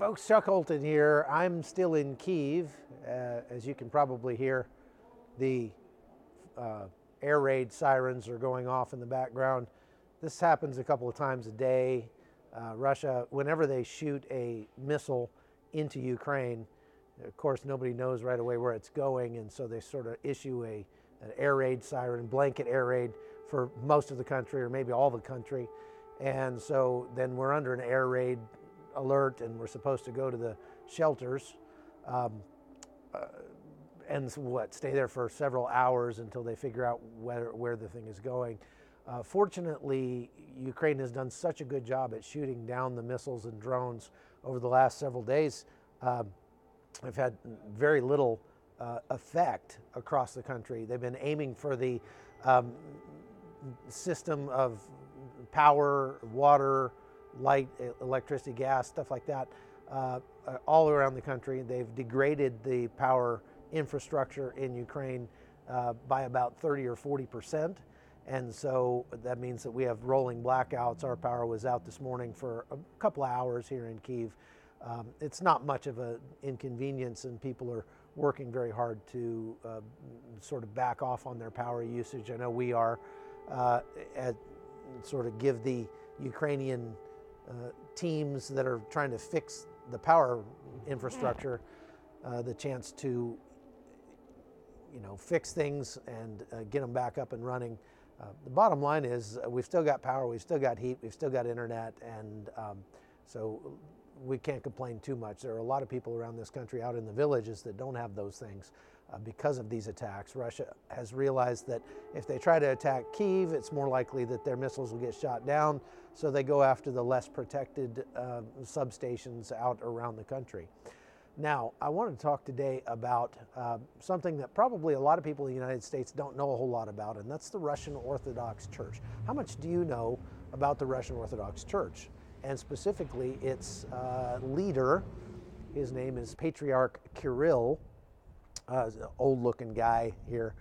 Folks, Chuck Holton here. I'm still in Kiev. Uh, as you can probably hear, the uh, air raid sirens are going off in the background. This happens a couple of times a day. Uh, Russia, whenever they shoot a missile into Ukraine, of course, nobody knows right away where it's going, and so they sort of issue a, an air raid siren, blanket air raid for most of the country or maybe all the country. And so then we're under an air raid alert and we're supposed to go to the shelters um, uh, and what stay there for several hours until they figure out where, where the thing is going. Uh, fortunately, Ukraine has done such a good job at shooting down the missiles and drones over the last several days. Um, I've had very little uh, effect across the country. They've been aiming for the um, system of power, water, light, electricity, gas, stuff like that, uh, all around the country. They've degraded the power infrastructure in Ukraine uh, by about 30 or 40 percent. And so that means that we have rolling blackouts. Our power was out this morning for a couple of hours here in Kiev. Um, it's not much of an inconvenience, and people are working very hard to uh, sort of back off on their power usage. I know we are uh, at sort of give the Ukrainian uh, teams that are trying to fix the power infrastructure uh, the chance to you know fix things and uh, get them back up and running. Uh, the bottom line is uh, we've still got power, we've still got heat, we've still got internet, and um, so we can't complain too much. There are a lot of people around this country out in the villages that don't have those things uh, because of these attacks. Russia has realized that if they try to attack Kiev, it's more likely that their missiles will get shot down, so they go after the less protected uh, substations out around the country. Now, I want to talk today about uh, something that probably a lot of people in the United States don't know a whole lot about, and that's the Russian Orthodox Church. How much do you know about the Russian Orthodox Church? And specifically, its uh, leader, his name is Patriarch Kirill, uh, old looking guy here.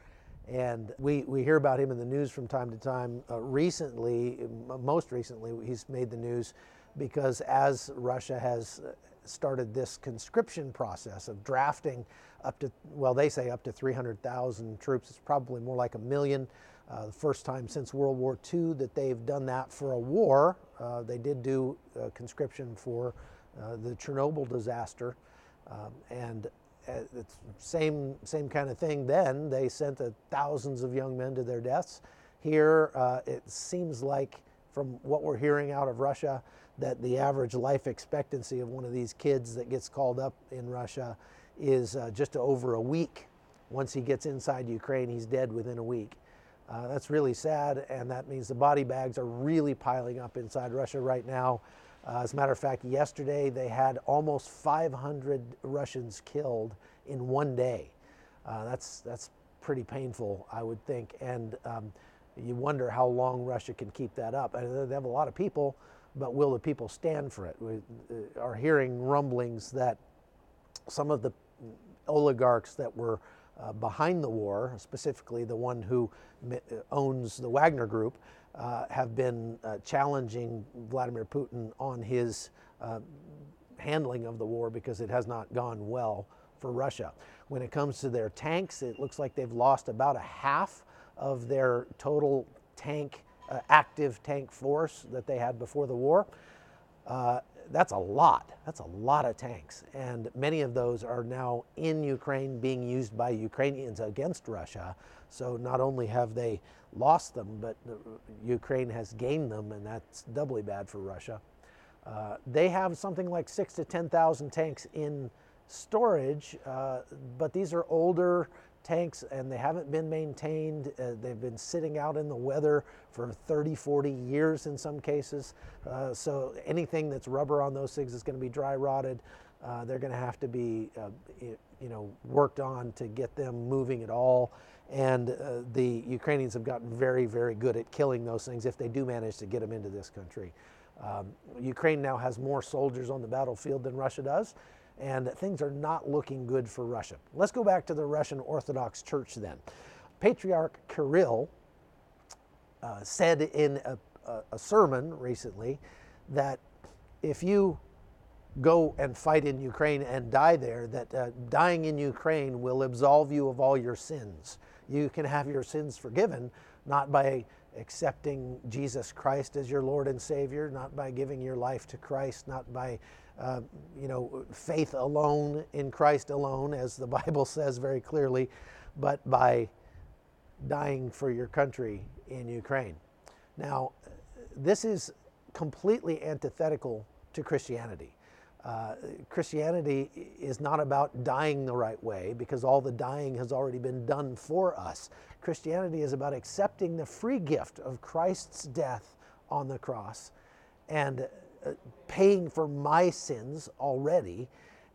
And we, we hear about him in the news from time to time. Uh, recently, most recently, he's made the news because as Russia has uh, started this conscription process of drafting up to, well, they say up to 300,000 troops. It's probably more like a million. Uh, the first time since World War II that they've done that for a war. Uh, they did do uh, conscription for uh, the Chernobyl disaster. Um, and it's same same kind of thing. Then they sent uh, thousands of young men to their deaths. Here, uh, it seems like from what we're hearing out of Russia, that the average life expectancy of one of these kids that gets called up in Russia is uh, just over a week. Once he gets inside Ukraine, he's dead within a week. Uh, that's really sad, and that means the body bags are really piling up inside Russia right now. Uh, as a matter of fact, yesterday they had almost 500 Russians killed in one day. Uh, that's, that's pretty painful, I would think. And um, you wonder how long Russia can keep that up. And they have a lot of people, but will the people stand for it? We uh, are hearing rumblings that some of the oligarchs that were uh, behind the war, specifically the one who owns the Wagner Group, uh, have been uh, challenging Vladimir Putin on his uh, handling of the war because it has not gone well for Russia. When it comes to their tanks, it looks like they've lost about a half of their total tank, uh, active tank force that they had before the war. That's a lot. That's a lot of tanks. And many of those are now in Ukraine being used by Ukrainians against Russia. So not only have they lost them, but Ukraine has gained them, and that's doubly bad for Russia. Uh, they have something like six to 10,000 tanks in storage, uh, but these are older tanks and they haven't been maintained. Uh, they've been sitting out in the weather for 30, 40 years in some cases. Uh, so anything that's rubber on those things is going to be dry rotted. Uh, they're going to have to be, uh, you know, worked on to get them moving at all. And uh, the Ukrainians have gotten very, very good at killing those things if they do manage to get them into this country. Um, Ukraine now has more soldiers on the battlefield than Russia does and things are not looking good for Russia. Let's go back to the Russian Orthodox Church then. Patriarch Kirill uh, said in a, a, sermon recently that if you go and fight in Ukraine and die there, that uh, dying in Ukraine will absolve you of all your sins. You can have your sins forgiven, not by accepting Jesus Christ as your Lord and Savior, not by giving your life to Christ, not by uh, you know faith alone in Christ alone, as the Bible says very clearly, but by dying for your country in Ukraine. Now, this is completely antithetical to Christianity. Uh, Christianity is not about dying the right way because all the dying has already been done for us. Christianity is about accepting the free gift of Christ's death on the cross and paying for my sins already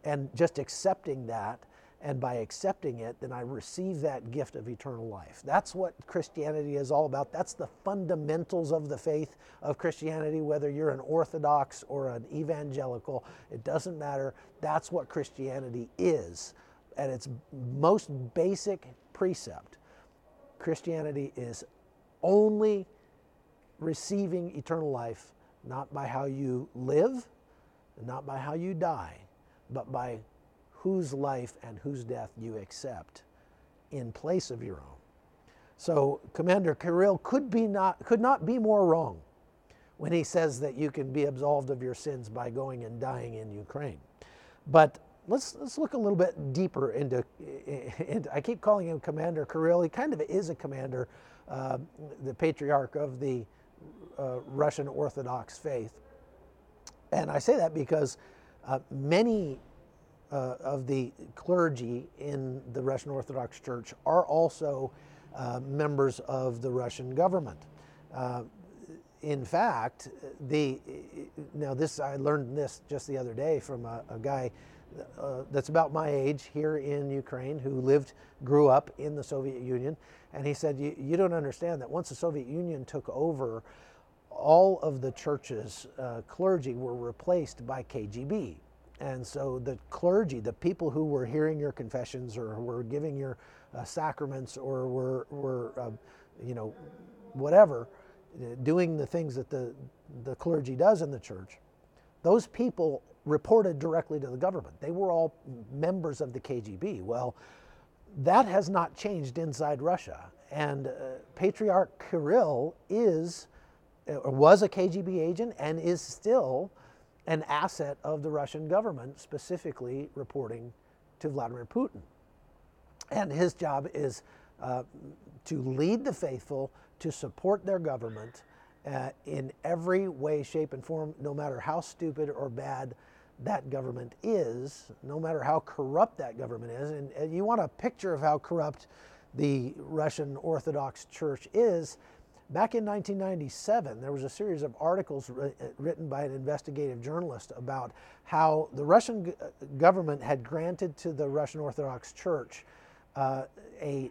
and just accepting that and by accepting it, then I receive that gift of eternal life. That's what Christianity is all about. That's the fundamentals of the faith of Christianity, whether you're an Orthodox or an evangelical, it doesn't matter. That's what Christianity is at its most basic precept. Christianity is only receiving eternal life, not by how you live, not by how you die, but by whose life and whose death you accept in place of your own. So Commander Kirill could, be not, could not be more wrong when he says that you can be absolved of your sins by going and dying in Ukraine. But let's, let's look a little bit deeper into, into I keep calling him Commander Kirill. He kind of is a commander, uh, the patriarch of the uh, Russian Orthodox faith. And I say that because uh, many uh, of the clergy in the Russian Orthodox Church are also uh, members of the Russian government. Uh, in fact, the now this I learned this just the other day from a, a guy uh, that's about my age here in Ukraine who lived, grew up in the Soviet Union, and he said, "You don't understand that once the Soviet Union took over." All of the church's uh, clergy were replaced by KGB, and so the clergy, the people who were hearing your confessions or were giving your uh, sacraments or were, were uh, you know, whatever, doing the things that the, the clergy does in the church, those people reported directly to the government. They were all members of the KGB. Well, that has not changed inside Russia. And uh, Patriarch Kirill is, was a KGB agent and is still an asset of the Russian government, specifically reporting to Vladimir Putin. And his job is uh, to lead the faithful, to support their government uh, in every way, shape, and form, no matter how stupid or bad that government is, no matter how corrupt that government is. And, and you want a picture of how corrupt the Russian Orthodox Church is Back in 1997, there was a series of articles written by an investigative journalist about how the Russian uh, government had granted to the Russian Orthodox Church uh, a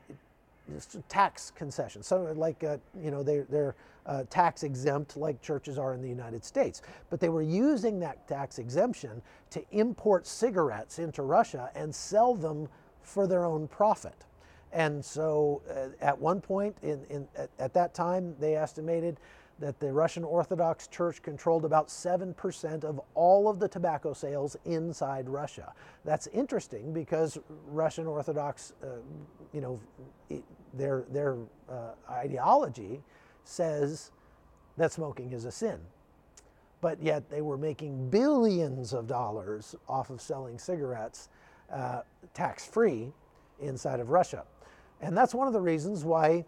tax concession. So, like, uh, you know, they, they're uh, tax exempt like churches are in the United States. But they were using that tax exemption to import cigarettes into Russia and sell them for their own profit. And so uh, at one point, in, in, at, at, that time, they estimated that the Russian Orthodox Church controlled about 7% of all of the tobacco sales inside Russia. That's interesting because Russian Orthodox, uh, you know, their, their uh, ideology says that smoking is a sin. But yet they were making billions of dollars off of selling cigarettes uh, tax free inside of Russia. And that's one of the reasons why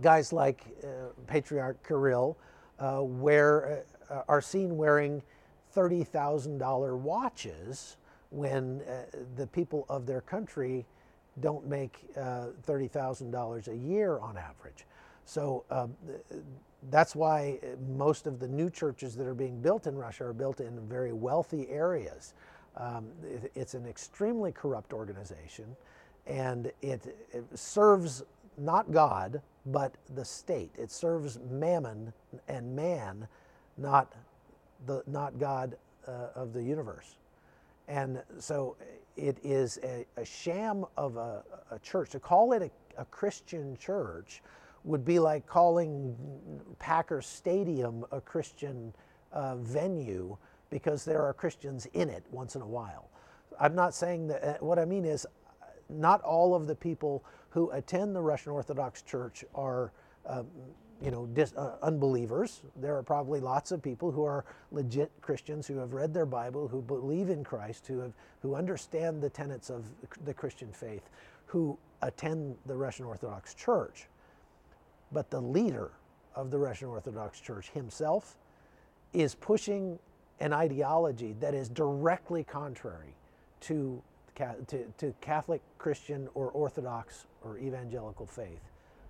guys like uh, Patriarch Kirill uh, wear, uh, are seen wearing $30,000 watches when uh, the people of their country don't make uh, $30,000 a year on average. So um, that's why most of the new churches that are being built in Russia are built in very wealthy areas. Um, it's an extremely corrupt organization and it, it, serves not God, but the state. It serves mammon and man, not, the, not God uh, of the universe. And so it is a, a sham of a, a, church. To call it a, a Christian church would be like calling Packer Stadium a Christian uh, venue because there are Christians in it once in a while. I'm not saying that, uh, what I mean is, not all of the people who attend the Russian Orthodox Church are, um, you know, dis, uh, unbelievers. There are probably lots of people who are legit Christians who have read their Bible, who believe in Christ, who have, who understand the tenets of the Christian faith, who attend the Russian Orthodox Church. But the leader of the Russian Orthodox Church himself is pushing an ideology that is directly contrary to, to, to Catholic, Christian, or Orthodox or evangelical faith,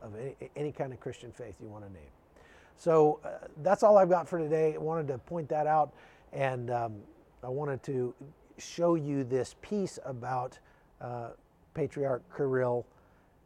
of any, any kind of Christian faith you want to name. So uh, that's all I've got for today. I wanted to point that out, and um, I wanted to show you this piece about uh, Patriarch Kirill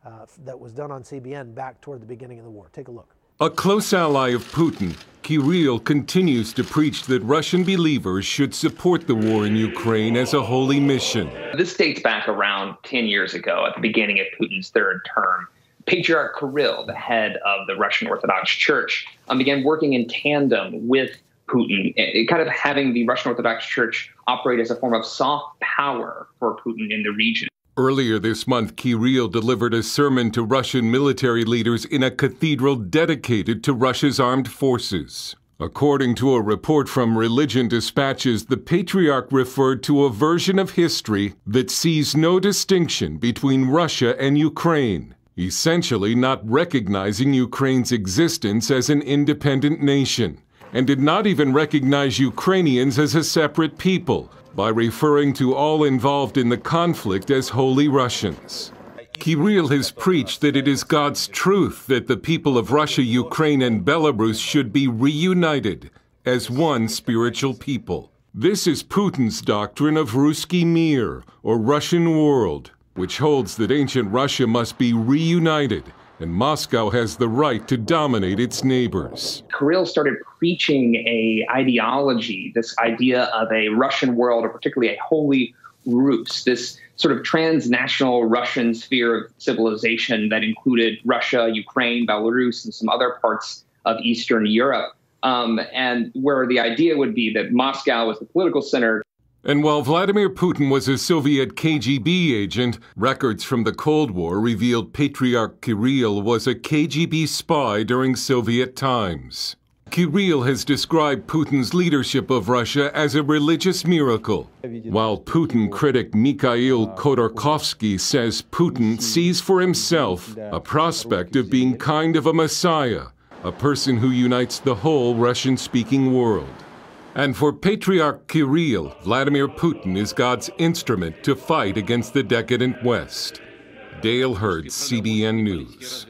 uh, that was done on CBN back toward the beginning of the war. Take a look. A close ally of Putin, Kirill continues to preach that Russian believers should support the war in Ukraine as a holy mission. This dates back around 10 years ago at the beginning of Putin's third term. Patriarch Kirill, the head of the Russian Orthodox Church, um, began working in tandem with Putin, kind of having the Russian Orthodox Church operate as a form of soft power for Putin in the region. Earlier this month, Kirill delivered a sermon to Russian military leaders in a cathedral dedicated to Russia's armed forces. According to a report from Religion Dispatches, the Patriarch referred to a version of history that sees no distinction between Russia and Ukraine, essentially not recognizing Ukraine's existence as an independent nation, and did not even recognize Ukrainians as a separate people by referring to all involved in the conflict as holy Russians. Kirill has preached that it is God's truth that the people of Russia, Ukraine, and Belarus should be reunited as one spiritual people. This is Putin's doctrine of Ruski Mir, or Russian world, which holds that ancient Russia must be reunited and Moscow has the right to dominate its neighbors. Kirill started preaching a ideology, this idea of a Russian world, or particularly a holy Rus, this sort of transnational Russian sphere of civilization that included Russia, Ukraine, Belarus, and some other parts of Eastern Europe. Um, and where the idea would be that Moscow was the political center, and while Vladimir Putin was a Soviet KGB agent, records from the Cold War revealed Patriarch Kirill was a KGB spy during Soviet times. Kirill has described Putin's leadership of Russia as a religious miracle, while Putin critic Mikhail Khodorkovsky says Putin sees for himself a prospect of being kind of a messiah, a person who unites the whole Russian speaking world. And for Patriarch Kirill, Vladimir Putin is God's instrument to fight against the decadent West. Dale Hurd, CBN News.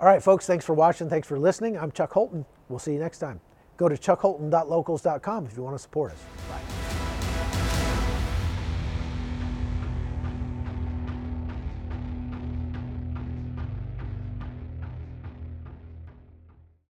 All right, folks, thanks for watching. Thanks for listening. I'm Chuck Holton. We'll see you next time. Go to chuckholton.locals.com if you want to support us. Bye.